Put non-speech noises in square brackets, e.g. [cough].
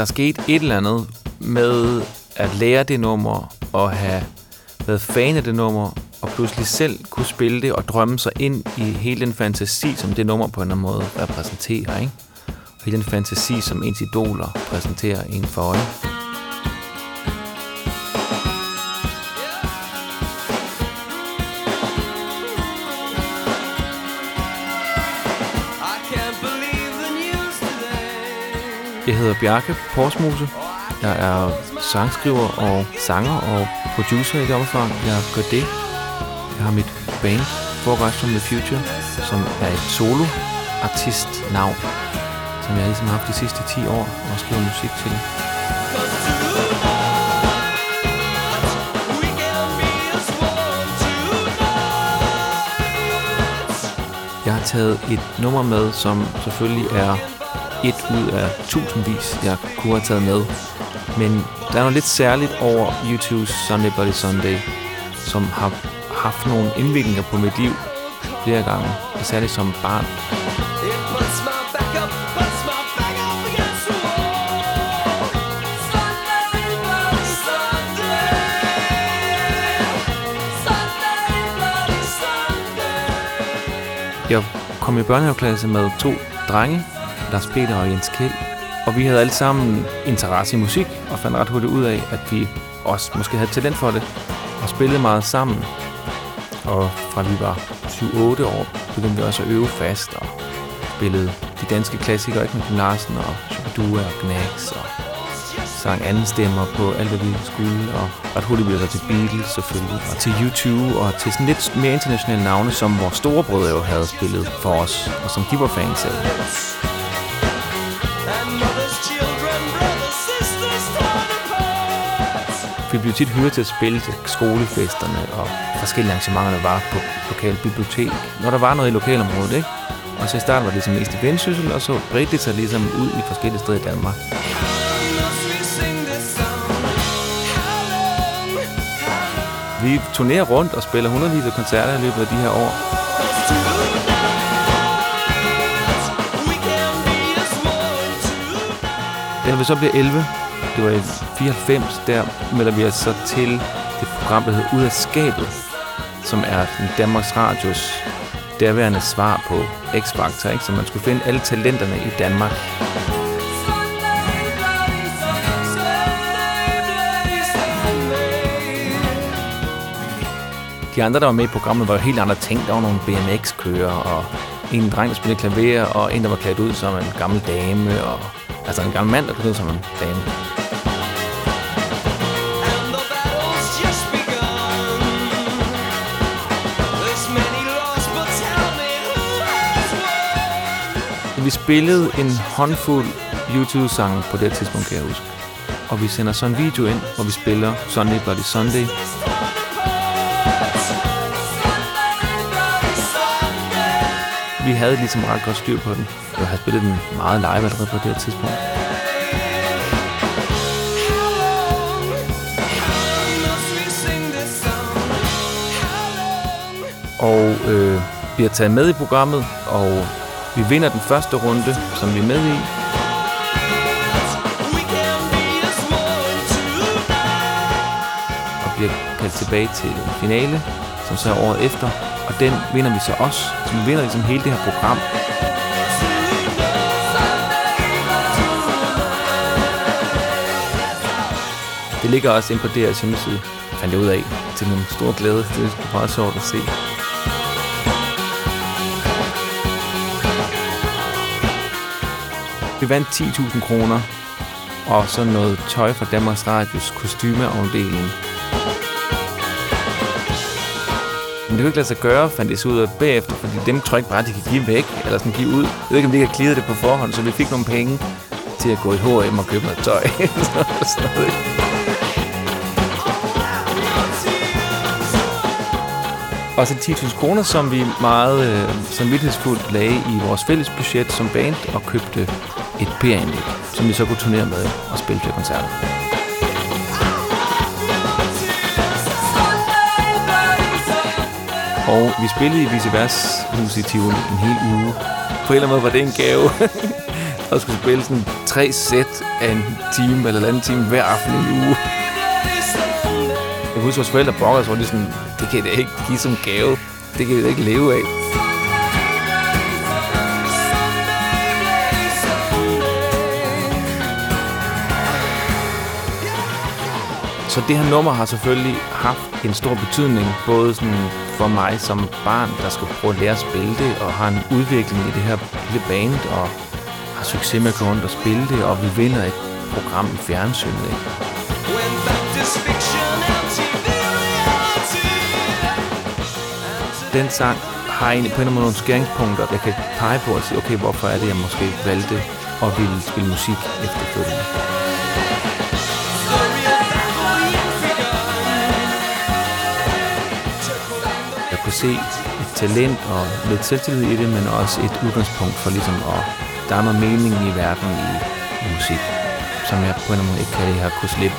der skete et eller andet med at lære det nummer og have været fan af det nummer og pludselig selv kunne spille det og drømme sig ind i hele den fantasi, som det nummer på en eller anden måde repræsenterer. Ikke? Og hele den fantasi, som ens idoler præsenterer en for øje. Jeg hedder Bjarke Porsmose. Jeg er sangskriver og sanger og producer i det omfang. Jeg gør det. Jeg har mit band, Forrest from the Future, som er et solo-artist-navn, som jeg ligesom har haft de sidste 10 år og skriver musik til. Jeg har taget et nummer med, som selvfølgelig er et ud af tusindvis, jeg kunne have taget med. Men der er noget lidt særligt over YouTube's Sunday Bloody Sunday, som har haft nogle indviklinger på mit liv flere gange, særligt som barn. Jeg kom i børnehaveklasse med to drenge, Lars Peter og Jens Kjeld. Og vi havde alle sammen interesse i musik, og fandt ret hurtigt ud af, at vi også måske havde talent for det, og spillede meget sammen. Og fra vi var 7-8 år, begyndte vi også at øve fast, og spillede de danske klassikere, ikke med Kim Larsen og Shubidua og Gnags, og sang anden stemmer på alt, hvad vi skulle, og ret hurtigt blev der til Beatles selvfølgelig, og til YouTube, og til sådan lidt mere internationale navne, som vores storebrødre jo havde spillet for os, og som de var fans af. Vi blev tit hyret til at spille til skolefesterne, og forskellige arrangementerne var på lokale bibliotek, når der var noget i lokalområdet, ikke? Og så i starten var det ligesom mest i vendsyssel, og så bredte det sig ligesom ud i forskellige steder i Danmark. Vi turnerer rundt og spiller hundredvis af koncerter i løbet af de her år. Da vi så bliver 11, det var i 94, der melder vi os så til det program, der hedder Ud af skabet, som er Danmarks Radios derværende svar på X-Factor, ikke? så man skulle finde alle talenterne i Danmark. De andre, der var med i programmet, var jo helt andre ting. Der var nogle BMX-kører, og en dreng, der spillede klaver, og en, der var klædt ud som en gammel dame, og altså en gammel mand, der klædt ud som en dame. Vi spillede en håndfuld YouTube-sange på det tidspunkt, kan jeg huske. Og vi sender så en video ind, hvor vi spiller Sunday Bloody Sunday. Vi havde ligesom ret godt styr på den. Jeg har spillet den meget live allerede på det her tidspunkt. Og øh, vi har taget med i programmet, og vi vinder den første runde, som vi er med i. Og bliver kaldt tilbage til finale, som så er året efter. Og den vinder vi så også. Så vi vinder ligesom hele det her program. Det ligger også ind på DR's hjemmeside, fandt jeg ud af, til min store glæde. Det er meget sjovt at se. Vi vandt 10.000 kroner og så noget tøj fra Danmarks Radios kostymeafdeling. Men det kunne ikke lade sig gøre, fandt det så ud af bagefter, fordi dem tror jeg ikke bare, de kan give væk, eller sådan give ud. Jeg ved ikke, om de ikke har det på forhånd, så vi fik nogle penge til at gå i H&M og købe noget tøj. [laughs] sådan noget. Og så 10.000 kroner, som vi meget øh, samvittighedsfuldt lagde i vores fælles budget som band og købte et PR-anlæg, som vi så kunne turnere med og spille til koncerter. Og vi spillede i Viseværs hus i Tivoli en hel uge. På en eller anden måde var det en gave [laughs] og skulle spille sådan tre sæt af en time eller anden time hver aften i en uge. Jeg kan huske, at vores forældre brokkede, sig, var de sådan, det kan I da ikke give som gave. Det kan I da ikke leve af. Så det her nummer har selvfølgelig haft en stor betydning, både sådan for mig som barn, der skal prøve at lære at spille det, og har en udvikling i det her lille band, og har succes med at gå rundt og spille det, og vi vinder et program i fjernsynet. Ikke? Den sang har egentlig på en eller anden måde nogle skæringspunkter, jeg kan pege på og sige, okay, hvorfor er det, jeg måske valgte at ville spille musik efterfølgende. Jeg kunne se et talent og lidt selvtillid i det, men også et udgangspunkt for ligesom at der er noget mening i verden i, i musik, som jeg på en eller anden måde ikke kan have kunne slippe.